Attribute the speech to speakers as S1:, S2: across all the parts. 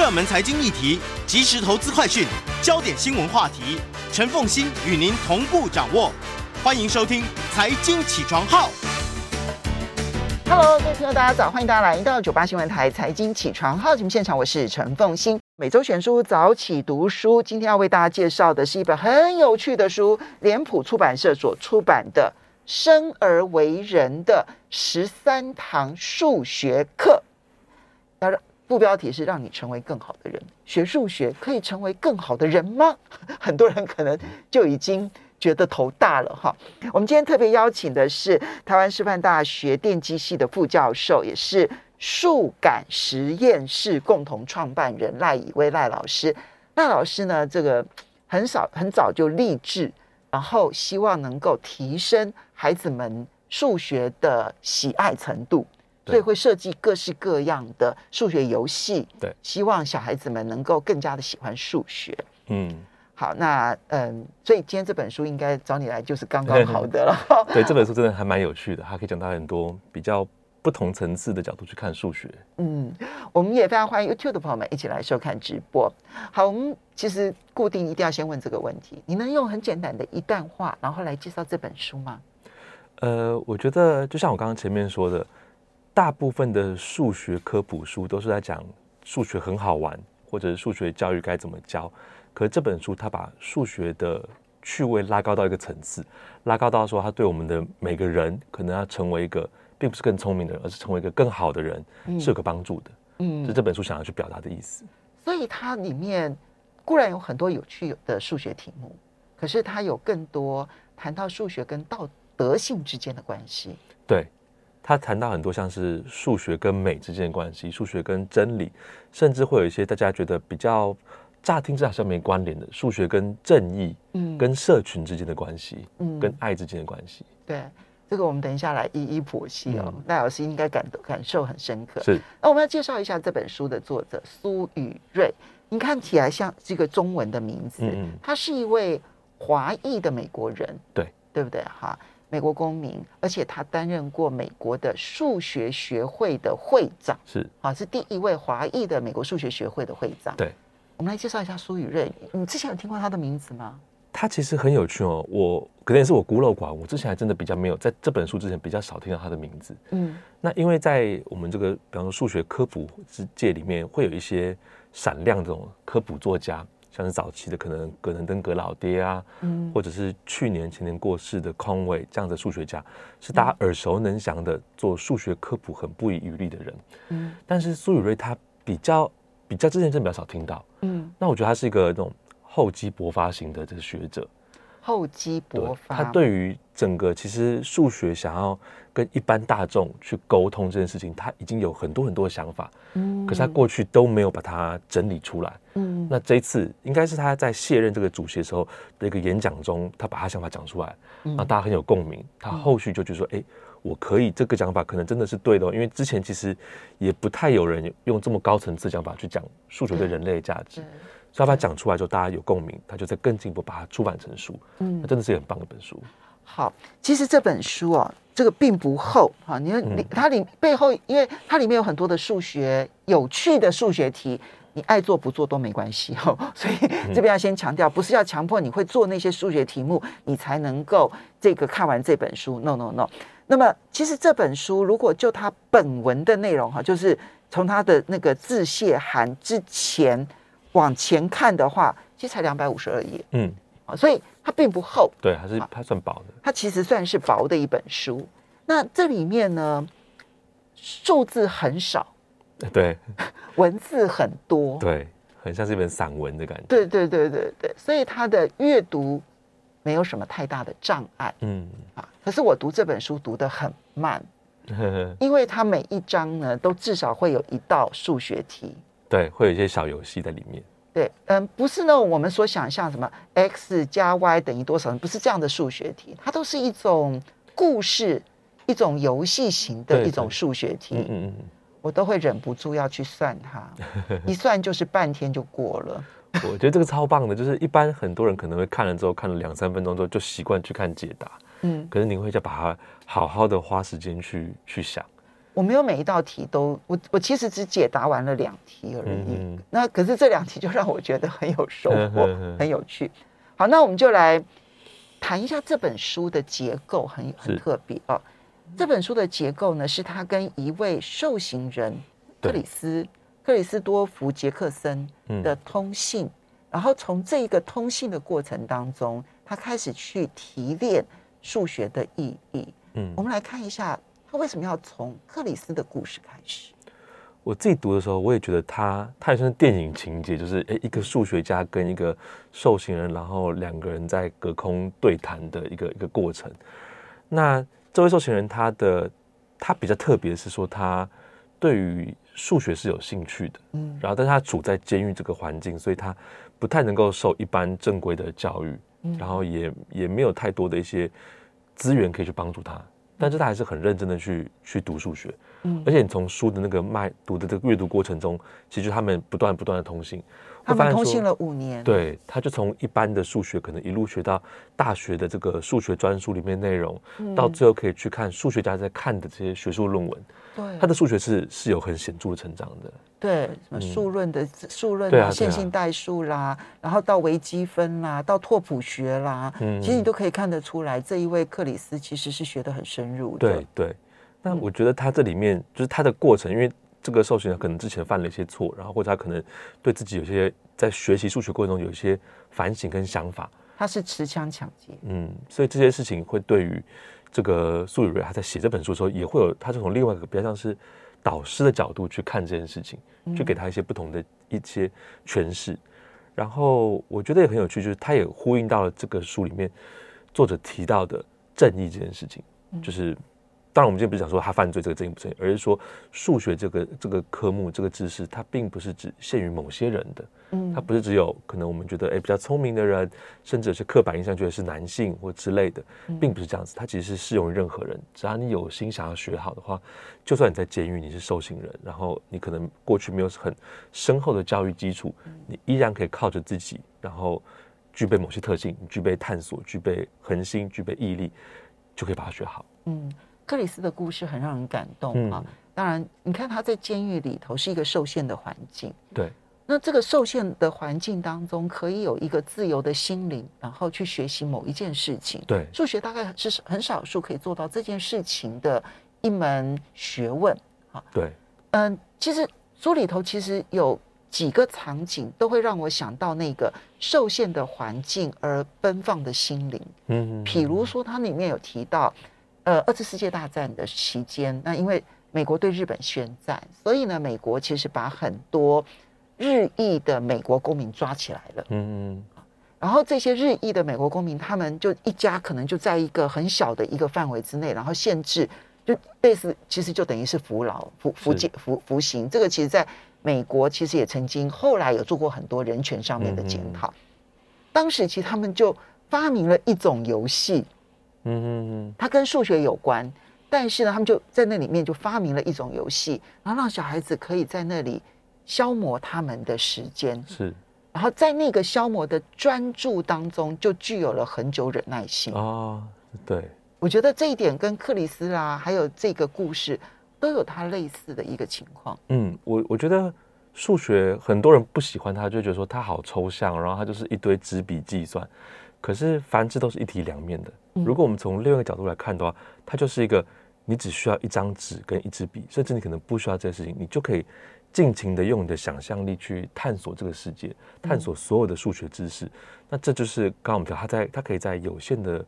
S1: 热门财经议题、即时投资快讯、焦点新闻话题，陈凤欣与您同步掌握。欢迎收听《财经起床号》。
S2: Hello，各位听众，大家早！欢迎大家来到九八新闻台《财经起床号》节目现场，我是陈凤欣。每周选书早起读书，今天要为大家介绍的是一本很有趣的书，脸谱出版社所出版的《生而为人的十三堂数学课》。副标题是“让你成为更好的人”，学数学可以成为更好的人吗？很多人可能就已经觉得头大了哈。我们今天特别邀请的是台湾师范大学电机系的副教授，也是。数感实验室共同创办人赖以威赖老师，赖老师呢，这个很少很早就立志，然后希望能够提升孩子们数学的喜爱程度，所以会设计各式各样的数学游戏，对，希望小孩子们能够更加的喜欢数学。嗯，好，那嗯，所以今天这本书应该找你来就是刚刚好的了。
S3: 对，这本书真的还蛮有趣的，它可以讲到很多比较。不同层次的角度去看数学。
S2: 嗯，我们也非常欢迎 YouTube 的朋友们一起来收看直播。好，我们其实固定一定要先问这个问题：你能用很简单的一段话，然后来介绍这本书吗？
S3: 呃，我觉得就像我刚刚前面说的，大部分的数学科普书都是在讲数学很好玩，或者是数学教育该怎么教。可是这本书它把数学的趣味拉高到一个层次，拉高到说它对我们的每个人可能要成为一个。并不是更聪明的人，而是成为一个更好的人，是有个帮助的。嗯，是这本书想要去表达的意思。
S2: 所以它里面固然有很多有趣的数学题目，可是它有更多谈到数学跟道德性之间的关系。
S3: 对，他谈到很多像是数学跟美之间的关系，数学跟真理，甚至会有一些大家觉得比较乍听之好像没关联的数学跟正义，嗯，跟社群之间的关系，嗯，跟爱之间的关系。
S2: 对。这个我们等一下来一一剖析哦。赖、嗯、老师应该感感受很深刻。
S3: 是。
S2: 那我们要介绍一下这本书的作者苏雨瑞。你看起来像这个中文的名字，嗯，他是一位华裔的美国人，
S3: 对，
S2: 对不对？哈，美国公民，而且他担任过美国的数学学会的会长，
S3: 是
S2: 啊，是第一位华裔的美国数学学会的会长。
S3: 对，
S2: 我们来介绍一下苏予睿。你之前有听过他的名字吗？
S3: 他其实很有趣哦，我可能也是我孤陋寡闻，我之前还真的比较没有在这本书之前比较少听到他的名字。嗯，那因为在我们这个比方说数学科普之界里面，会有一些闪亮这种科普作家，像是早期的可能葛伦登格老爹啊，嗯，或者是去年前年过世的康威这样的数学家，是大家耳熟能详的做数学科普很不遗余力的人。嗯，但是苏予睿他比较比较之前真的比较少听到。嗯，那我觉得他是一个那种。厚积薄发型的这个学者，
S2: 厚积薄发，
S3: 他对于整个其实数学想要跟一般大众去沟通这件事情，他已经有很多很多的想法，嗯，可是他过去都没有把它整理出来，嗯，那这一次应该是他在卸任这个主席的时候的一个演讲中，他把他想法讲出来，让大家很有共鸣，他后续就觉得说，哎，我可以这个讲法可能真的是对的，因为之前其实也不太有人用这么高层次讲法去讲数学对人类的价值。所以把它讲出来之后，大家有共鸣，他就在更进一步把它出版成书。嗯，那真的是很棒的本书。
S2: 好，其实这本书哦，这个并不厚哈。你看，你它里背后，因为它里面有很多的数学有趣的数学题，你爱做不做都没关系哦。所以这边要先强调，不是要强迫你会做那些数学题目，你才能够这个看完这本书。No No No。那么，其实这本书如果就它本文的内容哈，就是从它的那个致谢函之前。往前看的话，其实才两百五十二页，嗯，啊，所以它并不厚，
S3: 对，还是它算薄的。
S2: 它其实算是薄的一本书。那这里面呢，数字很少，
S3: 对，
S2: 文字很多，
S3: 对，很像是一本散文的感觉。
S2: 对对对对对，所以它的阅读没有什么太大的障碍，嗯啊。可是我读这本书读得很慢，因为它每一章呢都至少会有一道数学题。
S3: 对，会有一些小游戏在里面。
S2: 对，嗯，不是那种我们所想象什么 x 加 y 等于多少，不是这样的数学题，它都是一种故事，一种游戏型的一种数学题。嗯嗯嗯，我都会忍不住要去算它，一算就是半天就过了。
S3: 我觉得这个超棒的，就是一般很多人可能会看了之后，看了两三分钟之后就习惯去看解答。嗯，可是您会再把它好好的花时间去去想。
S2: 我没有每一道题都，我我其实只解答完了两题而已。嗯、那可是这两题就让我觉得很有收获，很有趣。好，那我们就来谈一下这本书的结构很，很很特别哦。这本书的结构呢，是他跟一位受刑人克里斯克里斯多福杰克森的通信，嗯、然后从这一个通信的过程当中，他开始去提炼数学的意义。嗯，我们来看一下。他为什么要从克里斯的故事开始？
S3: 我自己读的时候，我也觉得他他也算是电影情节，就是诶，一个数学家跟一个受刑人，然后两个人在隔空对谈的一个一个过程。那这位受刑人，他的他比较特别是说，他对于数学是有兴趣的，嗯，然后但是他处在监狱这个环境，所以他不太能够受一般正规的教育，嗯，然后也也没有太多的一些资源可以去帮助他。但是他还是很认真的去去读数学，嗯，而且你从书的那个脉读的这个阅读过程中，其实他们不断不断的通信，
S2: 他们通信了五年，
S3: 对，他就从一般的数学可能一路学到大学的这个数学专书里面内容，嗯，到最后可以去看数学家在看的这些学术论文，对，他的数学是是有很显著的成长的。
S2: 对，什么数论的数论啊，线性代数啦，然后到微积分啦，到拓扑学啦，嗯，其实你都可以看得出来，这一位克里斯其实是学的很深入的。
S3: 对对，那我觉得他这里面就是他的过程，因为这个受刑人可能之前犯了一些错，然后或者他可能对自己有些在学习数学过程中有一些反省跟想法。
S2: 他是持枪抢劫，
S3: 嗯，所以这些事情会对于这个苏李瑞他在写这本书的时候，也会有他是从另外一个比较像是。导师的角度去看这件事情，去给他一些不同的一些诠释，然后我觉得也很有趣，就是他也呼应到了这个书里面作者提到的正义这件事情，就是。当然，我们今天不是讲说他犯罪这个正义不正义，而是说数学这个这个科目这个知识，它并不是只限于某些人的，嗯，它不是只有可能我们觉得哎比较聪明的人，甚至有些刻板印象觉得是男性或之类的，并不是这样子，它其实是适用于任何人，只要你有心想要学好的话，就算你在监狱你是受刑人，然后你可能过去没有很深厚的教育基础，你依然可以靠着自己，然后具备某些特性，具备探索，具备恒心，具备毅力，就可以把它学好，嗯。
S2: 克里斯的故事很让人感动啊！当然，你看他在监狱里头是一个受限的环境，
S3: 对。
S2: 那这个受限的环境当中，可以有一个自由的心灵，然后去学习某一件事情。
S3: 对，
S2: 数学大概是很少数可以做到这件事情的一门学问。啊，
S3: 对。
S2: 嗯，其实书里头其实有几个场景都会让我想到那个受限的环境而奔放的心灵。嗯，譬如说，它里面有提到。呃，二次世界大战的期间，那因为美国对日本宣战，所以呢，美国其实把很多日裔的美国公民抓起来了。嗯嗯。然后这些日裔的美国公民，他们就一家可能就在一个很小的一个范围之内，然后限制，就类似，其实就等于是服劳、服服检、服服刑。这个其实在美国其实也曾经后来有做过很多人权上面的检讨。当时其实他们就发明了一种游戏。嗯嗯嗯，它跟数学有关，但是呢，他们就在那里面就发明了一种游戏，然后让小孩子可以在那里消磨他们的时间，
S3: 是，
S2: 然后在那个消磨的专注当中，就具有了很久忍耐性啊、
S3: 哦。对，
S2: 我觉得这一点跟克里斯啦，还有这个故事都有它类似的一个情况。
S3: 嗯，我我觉得数学很多人不喜欢它，就觉得说它好抽象，然后它就是一堆纸笔计算。可是凡事都是一体两面的。如果我们从另外一个角度来看的话，它就是一个你只需要一张纸跟一支笔，甚至你可能不需要这些事情，你就可以尽情的用你的想象力去探索这个世界，探索所有的数学知识。那这就是刚刚我们讲，它在它可以在有限的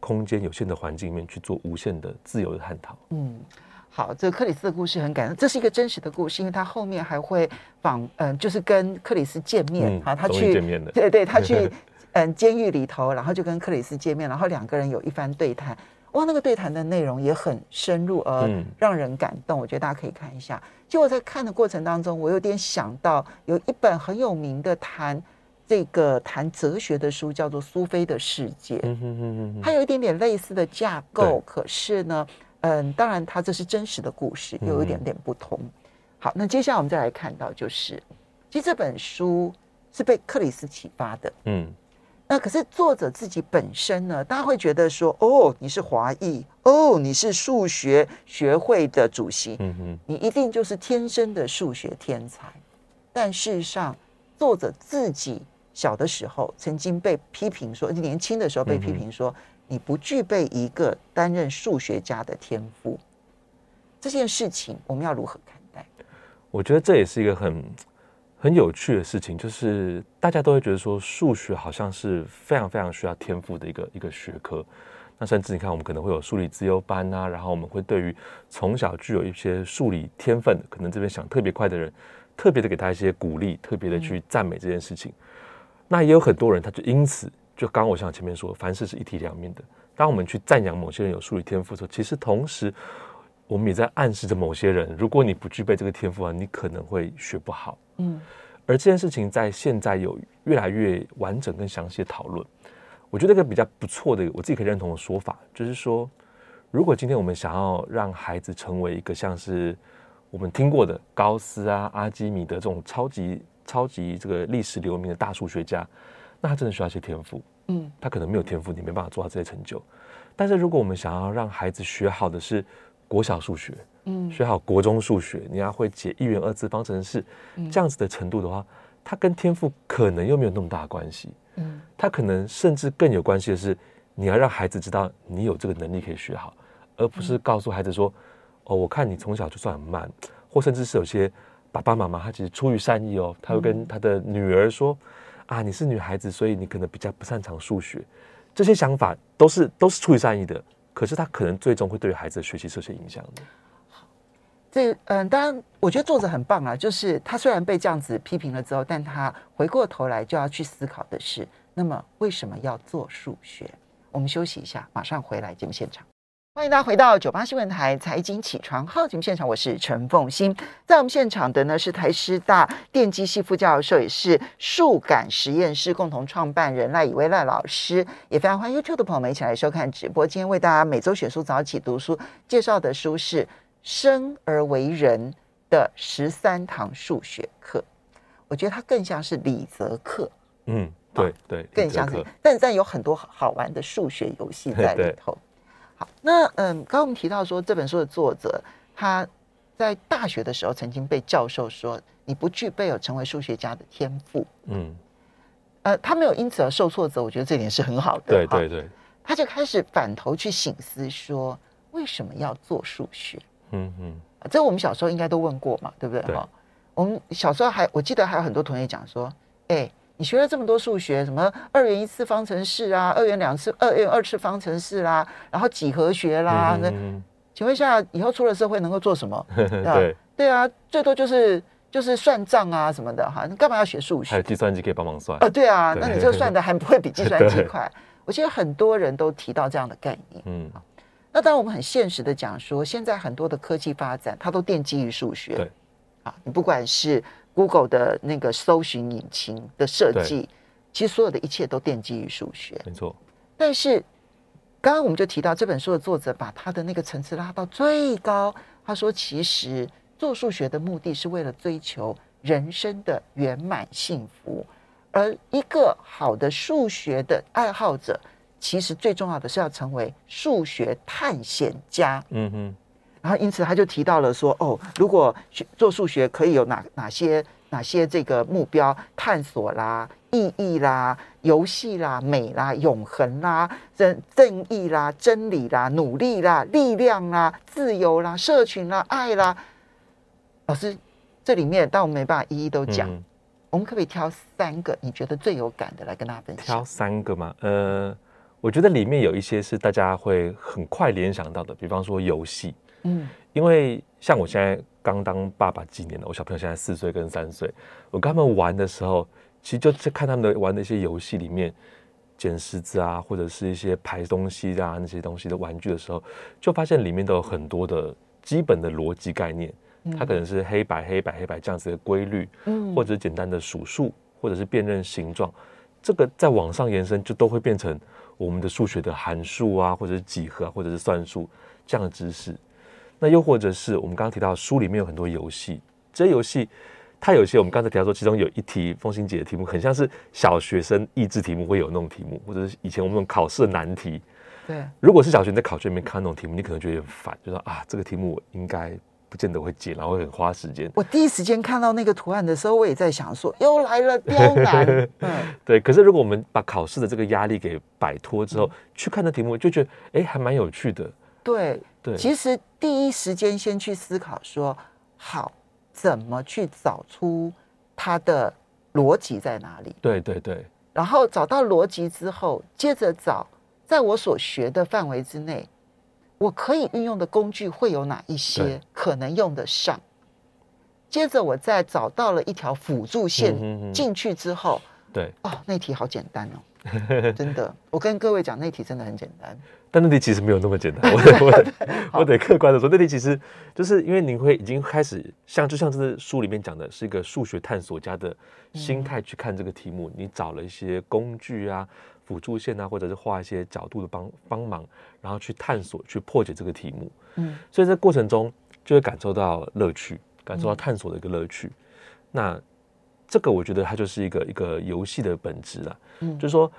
S3: 空间、有限的环境里面去做无限的自由的探讨。嗯，
S2: 好，这个克里斯的故事很感人，这是一个真实的故事，因为他后面还会访，嗯，就是跟克里斯见面啊，他去
S3: 见面的，
S2: 对对，他去。嗯，监狱里头，然后就跟克里斯见面，然后两个人有一番对谈。哇，那个对谈的内容也很深入，而让人感动。我觉得大家可以看一下。就我在看的过程当中，我有点想到有一本很有名的谈这个谈哲学的书，叫做《苏菲的世界》。它有一点点类似的架构，可是呢，嗯，当然它这是真实的故事，有一点点不同。好，那接下来我们再来看到，就是其实这本书是被克里斯启发的。嗯。那可是作者自己本身呢？大家会觉得说：“哦，你是华裔，哦，你是数学学会的主席，嗯哼，你一定就是天生的数学天才。”但事实上，作者自己小的时候曾经被批评说，年轻的时候被批评说：“你不具备一个担任数学家的天赋。”这件事情我们要如何看待？
S3: 我觉得这也是一个很。很有趣的事情就是，大家都会觉得说，数学好像是非常非常需要天赋的一个一个学科。那甚至你看，我们可能会有数理资优班啊，然后我们会对于从小具有一些数理天分，可能这边想特别快的人，特别的给他一些鼓励，特别的去赞美这件事情。那也有很多人，他就因此，就刚刚我像前面说，凡事是一体两面的。当我们去赞扬某些人有数理天赋的时候，其实同时我们也在暗示着某些人，如果你不具备这个天赋啊，你可能会学不好。嗯，而这件事情在现在有越来越完整跟详细的讨论。我觉得一个比较不错的，我自己可以认同的说法，就是说，如果今天我们想要让孩子成为一个像是我们听过的高斯啊、阿基米德这种超级超级这个历史留名的大数学家，那他真的需要一些天赋。嗯，他可能没有天赋，你没办法做到这些成就。但是如果我们想要让孩子学好的是国小数学，嗯，学好国中数学，你要会解一元二次方程式，这样子的程度的话，它跟天赋可能又没有那么大的关系，嗯，它可能甚至更有关系的是，你要让孩子知道你有这个能力可以学好，而不是告诉孩子说，哦，我看你从小就算很慢，或甚至是有些爸爸妈妈他其实出于善意哦，他会跟他的女儿说，啊，你是女孩子，所以你可能比较不擅长数学，这些想法都是都是出于善意的，可是他可能最终会对孩子的学习受些影响的。
S2: 这嗯，当然，我觉得作者很棒啊。就是他虽然被这样子批评了之后，但他回过头来就要去思考的是：那么为什么要做数学？我们休息一下，马上回来节目现场。欢迎大家回到九八新闻台财经起床号节目现场，我是陈凤欣。在我们现场的呢是台师大电机系副教授，也是数感实验室共同创办人赖以威赖老师。也非常欢迎 YouTube 的朋友们一起来收看直播。今天为大家每周选书早起读书介绍的书是。生而为人的十三堂数学课，我觉得它更像是李泽课。
S3: 嗯，对对，
S2: 更像是，但但有很多好玩的数学游戏在里头。好，那嗯，刚刚我们提到说这本书的作者他在大学的时候曾经被教授说你不具备有成为数学家的天赋。嗯，呃，他没有因此而受挫折，我觉得这点是很好的。
S3: 对对对，
S2: 他就开始反头去醒思说，为什么要做数学？嗯嗯，这我们小时候应该都问过嘛，对不对？哈对，我们小时候还我记得还有很多同学讲说，哎，你学了这么多数学，什么二元一次方程式啊，二元两次、二元二次方程式啦，然后几何学啦，那、嗯、请问一下，以后出了社会能够做什么？对对啊，最多就是就是算账啊什么的哈，你干嘛要学数学？
S3: 还有计算机可以帮忙算
S2: 啊？对啊，对那你这算的还不会比计算 机快？我记得很多人都提到这样的概念，嗯。那当然，我们很现实的讲说，现在很多的科技发展，它都奠基于数学。对，啊，你不管是 Google 的那个搜寻引擎的设计，其实所有的一切都奠基于数学。
S3: 没错。
S2: 但是，刚刚我们就提到这本书的作者把他的那个层次拉到最高，他说，其实做数学的目的是为了追求人生的圆满幸福，而一个好的数学的爱好者。其实最重要的是要成为数学探险家。嗯哼，然后因此他就提到了说，哦，如果做数学可以有哪哪些哪些这个目标，探索啦、意义啦、游戏啦、美啦、永恒啦、正正义啦、真理啦、努力啦、力量啦、自由啦、社群啦、爱啦。老师，这里面但我们没办法一一都讲，嗯、我们可不可以挑三个你觉得最有感的来跟大家分享？
S3: 挑三个吗？呃。我觉得里面有一些是大家会很快联想到的，比方说游戏，嗯，因为像我现在刚当爸爸几年了，我小朋友现在四岁跟三岁，我跟他们玩的时候，其实就在看他们的玩的一些游戏里面，捡石子啊，或者是一些排东西啊那些东西的玩具的时候，就发现里面都有很多的基本的逻辑概念。它可能是黑白黑白黑白这样子的规律，嗯，或者是简单的数数，或者是辨认形状，这个在往上延伸，就都会变成我们的数学的函数啊，或者是几何啊，或者是算术这样的知识。那又或者是我们刚刚提到书里面有很多游戏，这些游戏它有些我们刚才提到说，其中有一题风心姐的题目很像是小学生益智题目会有那种题目，或者是以前我们考试的难题。
S2: 对，
S3: 如果是小学生在考卷里面看那种题目，你可能觉得有点烦，就说啊，这个题目我应该。不见得会解，然后会很花时间。
S2: 我第一时间看到那个图案的时候，我也在想说，又来了刁 难。嗯，
S3: 对。可是如果我们把考试的这个压力给摆脱之后，嗯、去看那题目，就觉得哎，还蛮有趣的。
S2: 对对。其实第一时间先去思考说，好，怎么去找出它的逻辑在哪里？
S3: 对对对。
S2: 然后找到逻辑之后，接着找，在我所学的范围之内。我可以运用的工具会有哪一些？可能用得上。接着我再找到了一条辅助线进去之后，
S3: 对
S2: 哦，那题好简单哦，真的。我跟各位讲，那题真的很简单。
S3: 但那题其实没有那么简单。我得我得我得客观的说，那题其实就是因为你会已经开始像就像这是书里面讲的，是一个数学探索家的心态去看这个题目。你找了一些工具啊。辅助线啊，或者是画一些角度的帮帮忙，然后去探索、去破解这个题目。嗯，所以在过程中就会感受到乐趣，感受到探索的一个乐趣。嗯、那这个我觉得它就是一个一个游戏的本质啊。嗯，就是说，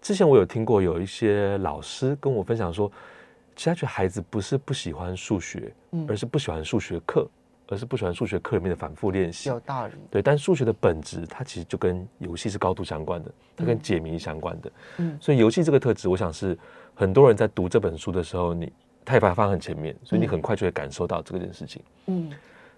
S3: 之前我有听过有一些老师跟我分享说，其实他觉得孩子不是不喜欢数学，而是不喜欢数学课。而是不喜欢数学课里面的反复练习，
S2: 有道理。
S3: 对，但数学的本质，它其实就跟游戏是高度相关的，它跟解谜相关的。嗯，所以游戏这个特质，我想是很多人在读这本书的时候，你它也把它放很前面，所以你很快就会感受到这件事情。
S2: 嗯，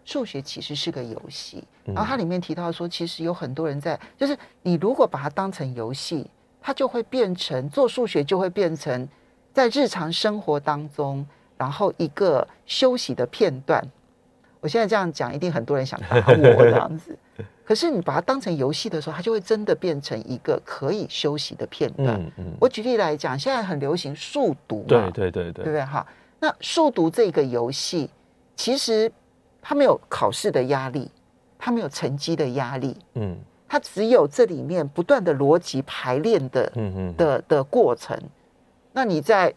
S2: 数学其实是个游戏，然后它里面提到说，其实有很多人在，就是你如果把它当成游戏，它就会变成做数学就会变成在日常生活当中，然后一个休息的片段。我现在这样讲，一定很多人想打我这样子。可是你把它当成游戏的时候，它就会真的变成一个可以休息的片段。嗯嗯。我举例来讲，现在很流行数独嘛，
S3: 对对对对，
S2: 对不对？哈，那数独这个游戏，其实它没有考试的压力，它没有成绩的压力，嗯，它只有这里面不断的逻辑排练的，嗯嗯的的过程。那你在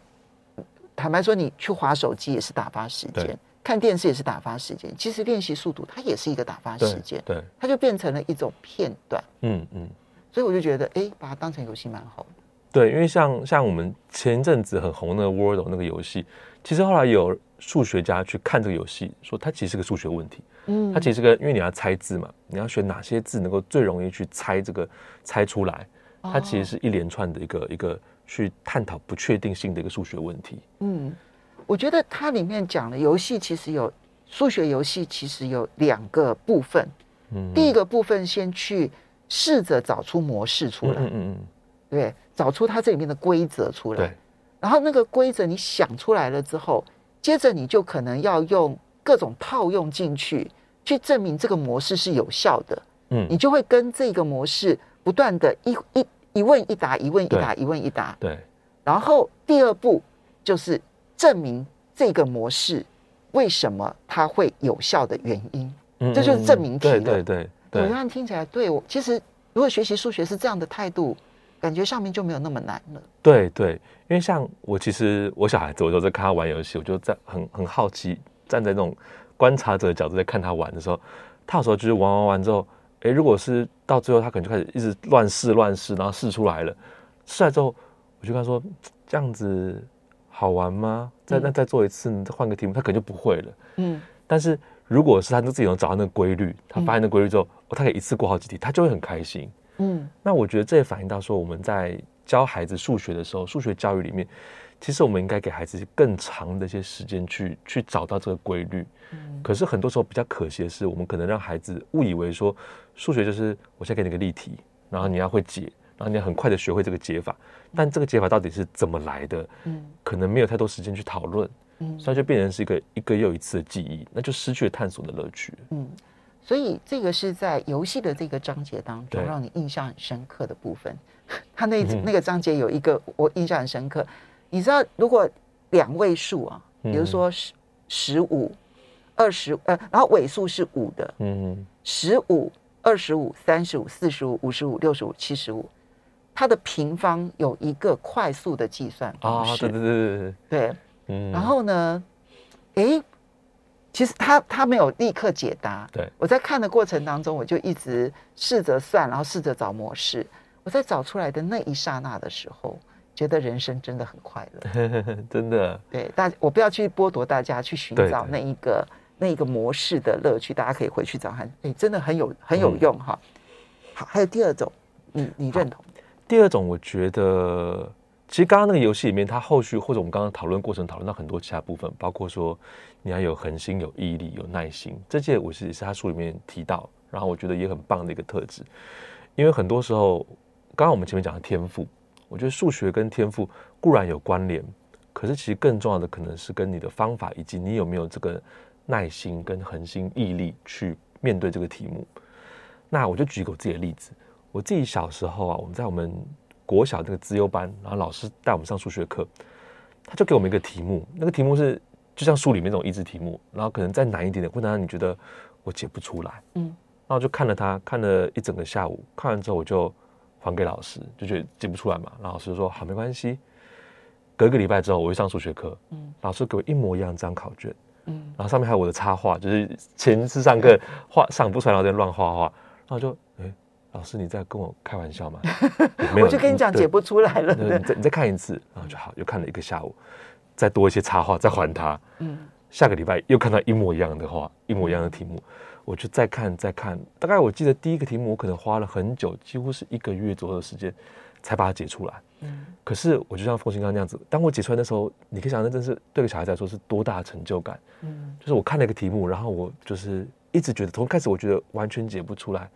S2: 坦白说，你去划手机也是打发时间。看电视也是打发时间，其实练习速度它也是一个打发时间，
S3: 对，
S2: 它就变成了一种片段，
S3: 嗯嗯，
S2: 所以我就觉得，哎，把它当成游戏蛮好的。
S3: 对，因为像像我们前一阵子很红的 Wordle 那个游戏，其实后来有数学家去看这个游戏，说它其实是个数学问题，嗯，它其实是个，因为你要猜字嘛，你要选哪些字能够最容易去猜这个猜出来，它其实是一连串的一个一个去探讨不确定性的一个数学问题，嗯。
S2: 我觉得它里面讲的游戏其实有数学游戏，其实有两个部分。嗯，第一个部分先去试着找出模式出来，嗯嗯。对，找出它这里面的规则出来。对，然后那个规则你想出来了之后，接着你就可能要用各种套用进去，去证明这个模式是有效的。嗯，你就会跟这个模式不断的一一一问一答，一问一答，一问一答。
S3: 对，
S2: 然后第二步就是。证明这个模式为什么它会有效的原因，嗯，这就是证明题了。
S3: 对对对，
S2: 我刚听起来，对我其实如果学习数学是这样的态度，感觉上面就没有那么难了。
S3: 对对，因为像我其实我小孩子，我都在看他玩游戏，我就在很很好奇，站在那种观察者的角度在看他玩的时候，他有时候就是玩玩玩之后，哎，如果是到最后他可能就开始一直乱试乱试，然后试出来了，试来之后，我就跟他说这样子。好玩吗？再那再做一次，你再换个题目，他可能就不会了。嗯，但是如果是他自己能找到那个规律，他发现那规律之后，嗯哦，他可以一次过好几题，他就会很开心。嗯，那我觉得这也反映到说，我们在教孩子数学的时候，数学教育里面，其实我们应该给孩子更长的一些时间去去找到这个规律。嗯，可是很多时候比较可惜的是，我们可能让孩子误以为说，数学就是我先给你个例题，然后你要会解。然后你要很快的学会这个解法，但这个解法到底是怎么来的？嗯，可能没有太多时间去讨论，嗯，所以就变成是一个一个又一次的记忆，那就失去了探索的乐趣。嗯，
S2: 所以这个是在游戏的这个章节当中，
S3: 对
S2: 让你印象很深刻的部分。他那那个章节有一个我印象很深刻，你知道，如果两位数啊，比如说十十五、二十，呃，然后尾数是五的，嗯，十五、二十五、三十五、四十五、五十五、六十五、七十五，它的平方有一个快速的计算方式。
S3: 对对对对对，
S2: 对，嗯，然后呢，诶。其实他他没有立刻解答。
S3: 对，
S2: 我在看的过程当中，我就一直试着算，然后试着找模式。我在找出来的那一刹那的时候，觉得人生真的很快乐，
S3: 真的。
S2: 对，大我不要去剥夺大家去寻找那一个那一个模式的乐趣，大家可以回去找看。哎，真的很有很有用哈。嗯、好，还有第二种，你你认同？
S3: 第二种，我觉得。其实刚刚那个游戏里面，它后续或者我们刚刚讨论过程讨论到很多其他部分，包括说你要有恒心、有毅力、有耐心，这些我是也是他书里面提到，然后我觉得也很棒的一个特质。因为很多时候，刚刚我们前面讲的天赋，我觉得数学跟天赋固然有关联，可是其实更重要的可能是跟你的方法以及你有没有这个耐心跟恒心毅力去面对这个题目。那我就举一个我自己的例子，我自己小时候啊，我们在我们。国小这个资优班，然后老师带我们上数学课，他就给我们一个题目，那个题目是就像书里面那种益智题目，然后可能再难一点点，或者让你觉得我解不出来，嗯，然后就看了他看了一整个下午，看完之后我就还给老师，就觉得解不出来嘛，然后老师说好没关系，隔一个礼拜之后我会上数学课，嗯，老师给我一模一样这张考卷，嗯，然后上面还有我的插画，就是前一次上课画上不出来，然后在乱画画，然后就哎。老师，你在跟我开玩笑吗？
S2: 没有，我就跟你讲解不出来了。
S3: 你再你再看一次，然后就好，又看了一个下午，再多一些插画，再还他。嗯，下个礼拜又看到一模一样的画，一模一样的题目，我就再看再看。大概我记得第一个题目，我可能花了很久，几乎是一个月左右的时间，才把它解出来。嗯，可是我就像凤新刚刚那样子，当我解出来的时候，你可以想，那真是对个小孩子来说是多大的成就感。嗯，就是我看了一个题目，然后我就是。一直觉得从开始我觉得完全解不出来，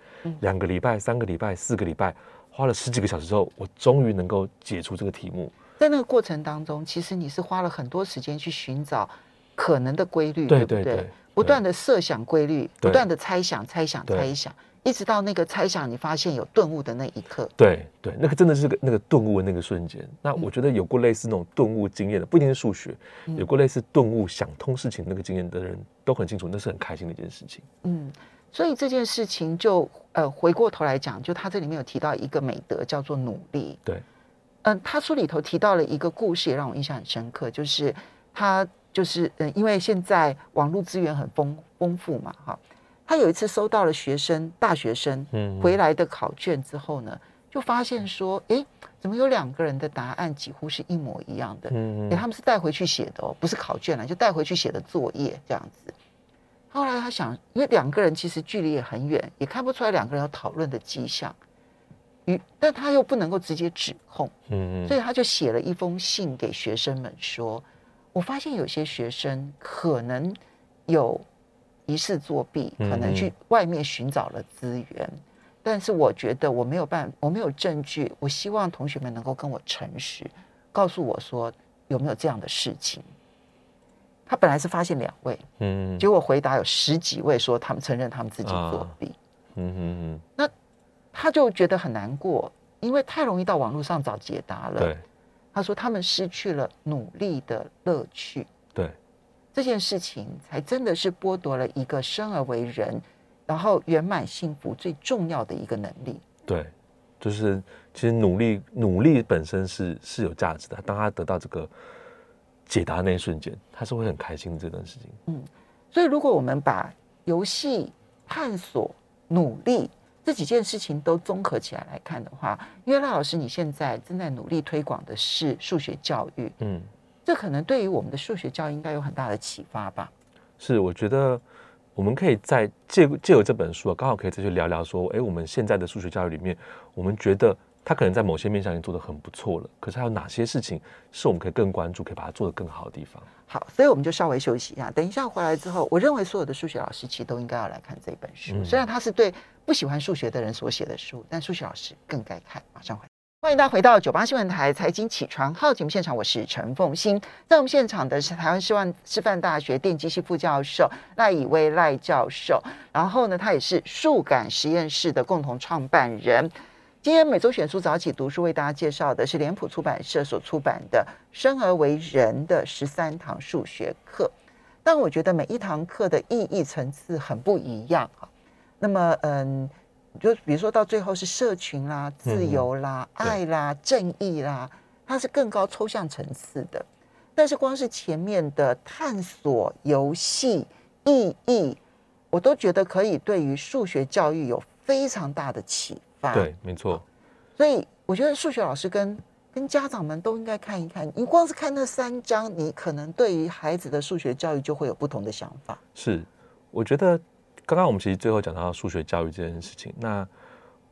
S3: 两个礼拜、三个礼拜、四个礼拜，花了十几个小时之后，我终于能够解出这个题目。
S2: 在那个过程当中，其实你是花了很多时间去寻找可能的规律，对不对？对对对，不断的设想规律，不断的猜想、猜想、猜想。一直到那个猜想，你发现有顿悟的那一刻，
S3: 对对，那个真的是个那个顿悟的那个瞬间。那我觉得有过类似那种顿悟经验的，不一定是数学，有过类似顿悟想通事情那个经验的人都很清楚，那是很开心的一件事情。
S2: 嗯，所以这件事情就呃回过头来讲，就他这里面有提到一个美德叫做努力。
S3: 对，
S2: 嗯，他书里头提到了一个故事，也让我印象很深刻，就是他就是嗯，因为现在网络资源很丰丰富嘛，哈。他有一次收到了学生大学生回来的考卷之后呢，就发现说，哎，怎么有两个人的答案几乎是一模一样的？嗯，他们是带回去写的哦，不是考卷了，就带回去写的作业这样子。后来他想，因为两个人其实距离也很远，也看不出来两个人要讨论的迹象，与但他又不能够直接指控，嗯，所以他就写了一封信给学生们说，我发现有些学生可能有。疑似作弊，可能去外面寻找了资源，嗯、但是我觉得我没有办，我没有证据。我希望同学们能够跟我诚实，告诉我说有没有这样的事情。他本来是发现两位，嗯，结果回答有十几位说他们承认他们自己作弊，啊、嗯嗯嗯，那他就觉得很难过，因为太容易到网络上找解答了。对，他说他们失去了努力的乐趣。
S3: 对。
S2: 这件事情才真的是剥夺了一个生而为人，然后圆满幸福最重要的一个能力。
S3: 对，就是其实努力努力本身是是有价值的。当他得到这个解答那一瞬间，他是会很开心的这段事情。
S2: 嗯，所以如果我们把游戏、探索、努力这几件事情都综合起来来看的话，因为赖老师你现在正在努力推广的是数学教育，嗯。这可能对于我们的数学教育应该有很大的启发吧？
S3: 是，我觉得我们可以在借借由这本书啊，刚好可以再去聊聊说，哎，我们现在的数学教育里面，我们觉得它可能在某些面向已经做得很不错了，可是还有哪些事情是我们可以更关注，可以把它做得更好的地方？
S2: 好，所以我们就稍微休息一下，等一下回来之后，我认为所有的数学老师其实都应该要来看这本书，嗯、虽然它是对不喜欢数学的人所写的书，但数学老师更该看。马上回来。欢迎大家回到九八新闻台财经起床号节目现场，我是陈凤欣。在我们现场的是台湾师范师范大学电机系副教授赖以威赖教授，然后呢，他也是数感实验室的共同创办人。今天每周选书早起读书为大家介绍的是脸谱出版社所出版的《生而为人的十三堂数学课》，但我觉得每一堂课的意义层次很不一样啊。那么，嗯。就比如说到最后是社群啦、自由啦、嗯、爱啦、正义啦，它是更高抽象层次的。但是光是前面的探索、游戏、意义，我都觉得可以对于数学教育有非常大的启发。
S3: 对，没错。
S2: 所以我觉得数学老师跟跟家长们都应该看一看。你光是看那三章，你可能对于孩子的数学教育就会有不同的想法。
S3: 是，我觉得。刚刚我们其实最后讲到数学教育这件事情，那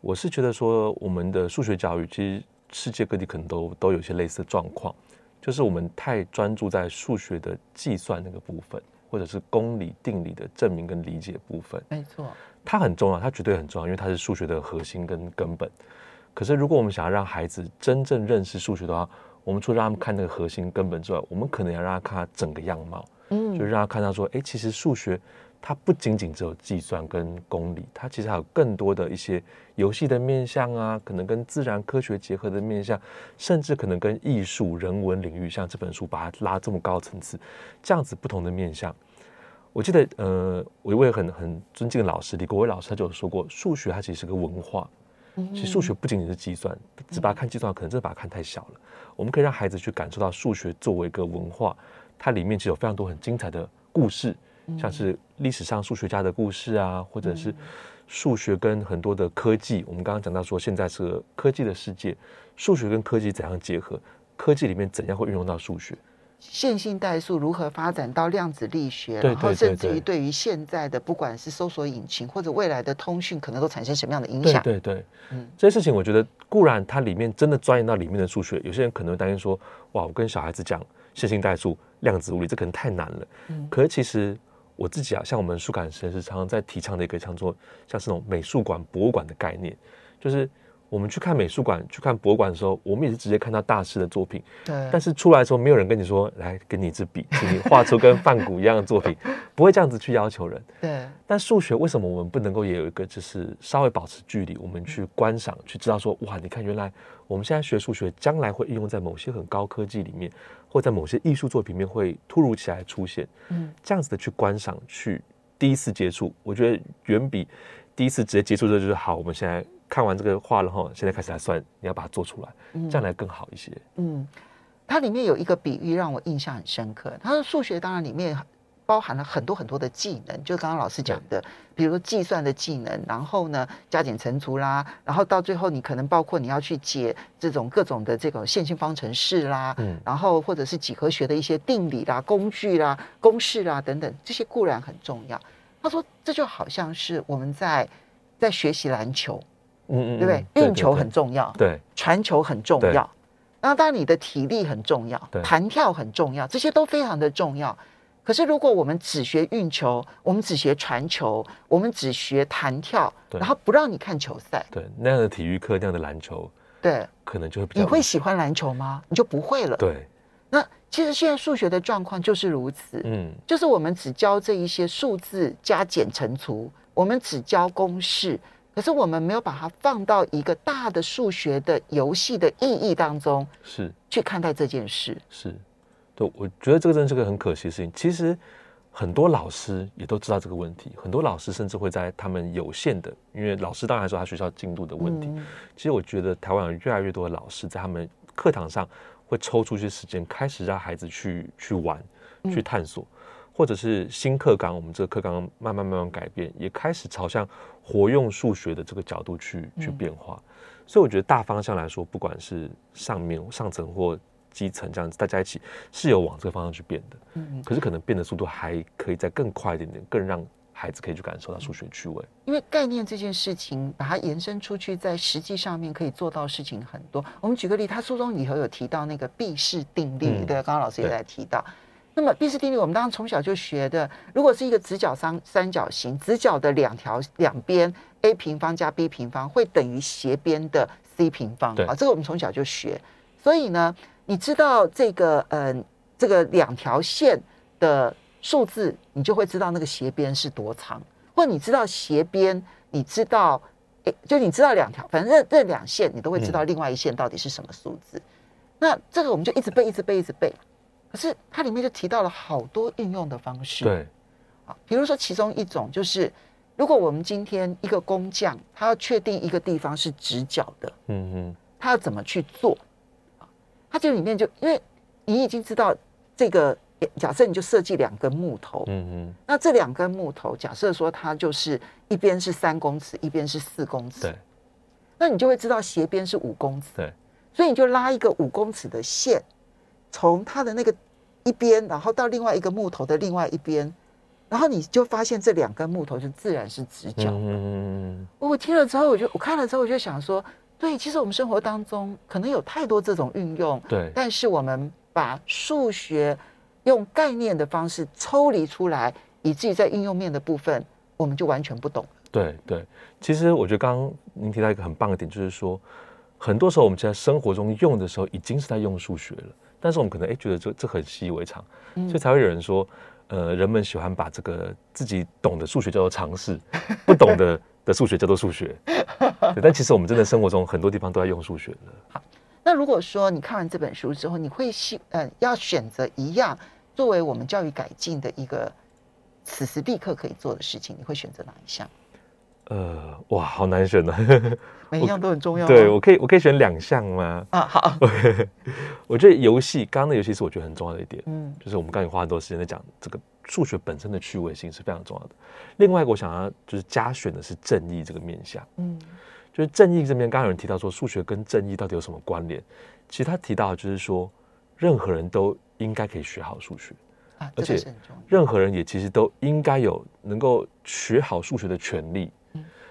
S3: 我是觉得说，我们的数学教育其实世界各地可能都都有些类似的状况，就是我们太专注在数学的计算那个部分，或者是公理定理的证明跟理解部分。
S2: 没错，
S3: 它很重要，它绝对很重要，因为它是数学的核心跟根本。可是如果我们想要让孩子真正认识数学的话，我们除了让他们看那个核心根本之外，我们可能要让他看他整个样貌，嗯，就是让他看到说，哎，其实数学。它不仅仅只有计算跟公理，它其实还有更多的一些游戏的面向啊，可能跟自然科学结合的面向，甚至可能跟艺术、人文领域，像这本书把它拉这么高层次，这样子不同的面向。我记得，呃，我一位很很尊敬的老师李国威老师，他就有说过，数学它其实是个文化。其实数学不仅仅是计算，只把它看计算，可能真的把它看太小了。我们可以让孩子去感受到数学作为一个文化，它里面其实有非常多很精彩的故事。像是历史上数学家的故事啊，或者是数学跟很多的科技。我们刚刚讲到说，现在是科技的世界，数学跟科技怎样结合？科技里面怎样会运用到数学？
S2: 线性代数如何发展到量子力学？然后甚至于对于现在的不管是搜索引擎或者未来的通讯，可能都产生什么样的影响？
S3: 对对对，嗯，这些事情我觉得固然它里面真的钻研到里面的数学，有些人可能会担心说，哇，我跟小孩子讲线性代数、量子物理，这可能太难了。嗯，可是其实。我自己啊，像我们数感实验室常常在提倡的一个叫做像是那种美术馆、博物馆的概念，就是。我们去看美术馆、去看博物馆的时候，我们也是直接看到大师的作品。对。但是出来的时候，没有人跟你说：“来，给你一支笔，请你画出跟梵谷一样的作品。”不会这样子去要求人。对。但数学为什么我们不能够也有一个，就是稍微保持距离，我们去观赏，去知道说：“哇，你看，原来我们现在学数学，将来会应用在某些很高科技里面，或在某些艺术作品里面会突如其来出现。”嗯。这样子的去观赏，去第一次接触，我觉得远比第一次直接接触的就是好。我们现在。看完这个画了哈，现在开始来算，你要把它做出来，这样来更好一些。
S2: 嗯，它里面有一个比喻让我印象很深刻。它说数学当然里面包含了很多很多的技能，就刚刚老师讲的，比如说计算的技能，然后呢加减乘除啦，然后到最后你可能包括你要去解这种各种的这个线性方程式啦，嗯，然后或者是几何学的一些定理啦、工具啦、公式啦等等，这些固然很重要。他说这就好像是我们在在学习篮球。嗯嗯，对不对？运球很重要，对，传球很重要。那当然，你的体力很重要，弹跳很重要，这些都非常的重要。可是，如果我们只学运球，我们只学传球，我们只学弹跳，然后不让你看球赛，
S3: 对那样的体育课，那样的篮球，
S2: 对，
S3: 可能就会比较。
S2: 你会喜欢篮球吗？你就不会了。
S3: 对。
S2: 那其实现在数学的状况就是如此，嗯，就是我们只教这一些数字加减乘除，我们只教公式。可是我们没有把它放到一个大的数学的游戏的意义当中，是去看待这件事。
S3: 是，对，我觉得这个真是个很可惜的事情。其实很多老师也都知道这个问题，很多老师甚至会在他们有限的，因为老师当然说他学校进度的问题。嗯、其实我觉得台湾有越来越多的老师在他们课堂上会抽出一些时间，开始让孩子去去玩、去探索。嗯或者是新课纲，我们这个课纲慢慢慢慢改变，也开始朝向活用数学的这个角度去去变化。所以我觉得大方向来说，不管是上面上层或基层这样子，大家一起是有往这个方向去变的。嗯，可是可能变的速度还可以再更快一点点，更让孩子可以去感受到数学趣味。
S2: 因为概念这件事情，把它延伸出去，在实际上面可以做到事情很多。我们举个例，他书中里头有提到那个毕氏定律，嗯、对，刚刚老师也在提到。那么毕氏定律，我们当时从小就学的。如果是一个直角三三角形，直角的两条两边 a 平方加 b 平方会等于斜边的 c 平方，
S3: 对
S2: 啊，这个我们从小就学。所以呢，你知道这个嗯、呃，这个两条线的数字，你就会知道那个斜边是多长，或者你知道斜边，你知道，诶，就你知道两条，反正这这两线你都会知道另外一线到底是什么数字。嗯、那这个我们就一直背，一直背，一直背。可是它里面就提到了好多运用的方式。
S3: 对，
S2: 啊，比如说其中一种就是，如果我们今天一个工匠，他要确定一个地方是直角的，
S3: 嗯嗯，
S2: 他要怎么去做？他这里面就因为你已经知道这个，假设你就设计两根木头，
S3: 嗯嗯，
S2: 那这两根木头，假设说它就是一边是三公尺，一边是四公尺，
S3: 对，
S2: 那你就会知道斜边是五公尺，
S3: 对，
S2: 所以你就拉一个五公尺的线。从它的那个一边，然后到另外一个木头的另外一边，然后你就发现这两根木头就自然是直角
S3: 嗯。
S2: 嗯，我听了之后，我就我看了之后，我就想说，对，其实我们生活当中可能有太多这种运用，
S3: 对，
S2: 但是我们把数学用概念的方式抽离出来，以至于在应用面的部分，我们就完全不懂。
S3: 对对，其实我觉得刚刚您提到一个很棒的点，就是说，很多时候我们在生活中用的时候，已经是在用数学了。但是我们可能哎觉得这这很习以为常，所以才会有人说，呃，人们喜欢把这个自己懂的数学叫做常识，不懂的 的数学叫做数学。对，但其实我们真的生活中很多地方都在用数学的。
S2: 好，那如果说你看完这本书之后，你会希呃要选择一样作为我们教育改进的一个此时立刻可以做的事情，你会选择哪一项？
S3: 呃，哇，好难选呢。
S2: 每一样都很重要。
S3: 对，我可以，我可以选两项吗？
S2: 啊，好。
S3: 我觉得游戏，刚刚的游戏是我觉得很重要的一点。
S2: 嗯，
S3: 就是我们刚才花很多时间在讲这个数学本身的趣味性是非常重要的。另外一个我想要就是加选的是正义这个面向。嗯，就是正义这边，刚刚有人提到说数学跟正义到底有什么关联？其实他提到的就是说，任何人都应该可以学好数学，
S2: 啊，
S3: 而且任何人也其实都应该有能够学好数学的权利。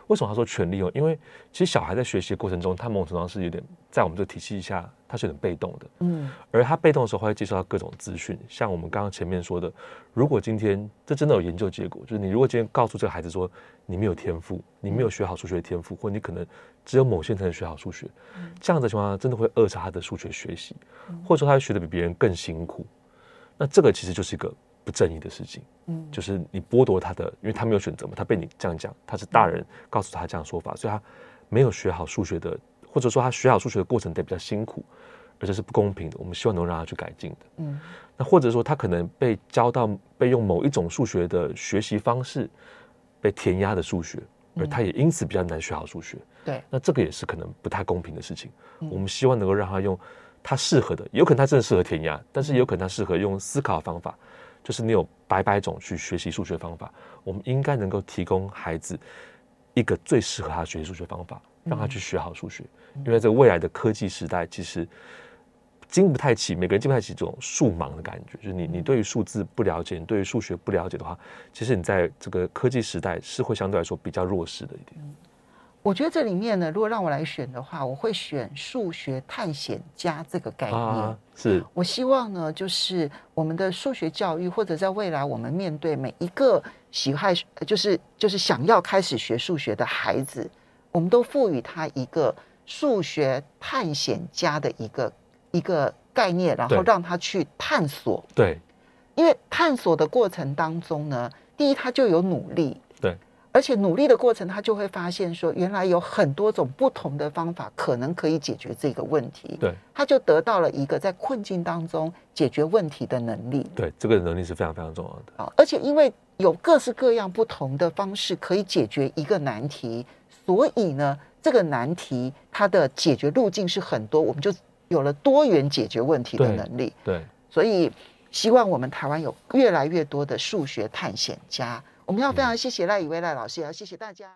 S3: 为什么他说权利哦？因为其实小孩在学习的过程中，他某种程度上是有点在我们这个体系下，他是有点被动的。嗯，而他被动的时候，会接受到各种资讯。像我们刚刚前面说的，如果今天这真的有研究结果，就是你如果今天告诉这个孩子说你没有天赋，你没有学好数学的天赋，或你可能只有某些才能学好数学，这样的情况下真的会扼杀他的数学学习，或者说他会学的比别人更辛苦。那这个其实就是一个。不正义的事情，嗯，就是你剥夺他的，因为他没有选择嘛，他被你这样讲，他是大人告诉他这样说法，所以他没有学好数学的，或者说他学好数学的过程得比较辛苦，而且是不公平的。我们希望能让他去改进的，嗯，那或者说他可能被教到被用某一种数学的学习方式被填压的数学，而他也因此比较难学好数学，对，那这个也是可能不太公平的事情。我们希望能够让他用他适合的，有可能他真的适合填压，但是有可能他适合用思考的方法。就是你有百百种去学习数学方法，我们应该能够提供孩子一个最适合他学习数学方法，让他去学好数学。因为这个未来的科技时代，其实经不太起，每个人经不太起这种数盲的感觉。就是你你对于数字不了解，你对于数学不了解的话，其实你在这个科技时代是会相对来说比较弱势的一点。
S2: 我觉得这里面呢，如果让我来选的话，我会选数学探险家这个概念。啊、
S3: 是
S2: 我希望呢，就是我们的数学教育，或者在未来我们面对每一个喜爱，就是就是想要开始学数学的孩子，我们都赋予他一个数学探险家的一个一个概念，然后让他去探索。
S3: 对，
S2: 因为探索的过程当中呢，第一他就有努力。
S3: 对。
S2: 而且努力的过程，他就会发现说，原来有很多种不同的方法，可能可以解决这个问题。
S3: 对，
S2: 他就得到了一个在困境当中解决问题的能力。
S3: 对，这个能力是非常非常重要的。
S2: 啊，而且因为有各式各样不同的方式可以解决一个难题，所以呢，这个难题它的解决路径是很多，我们就有了多元解决问题的能力。
S3: 对，对，
S2: 所以希望我们台湾有越来越多的数学探险家。我们要非常谢谢赖以威赖老师，也要谢谢大家。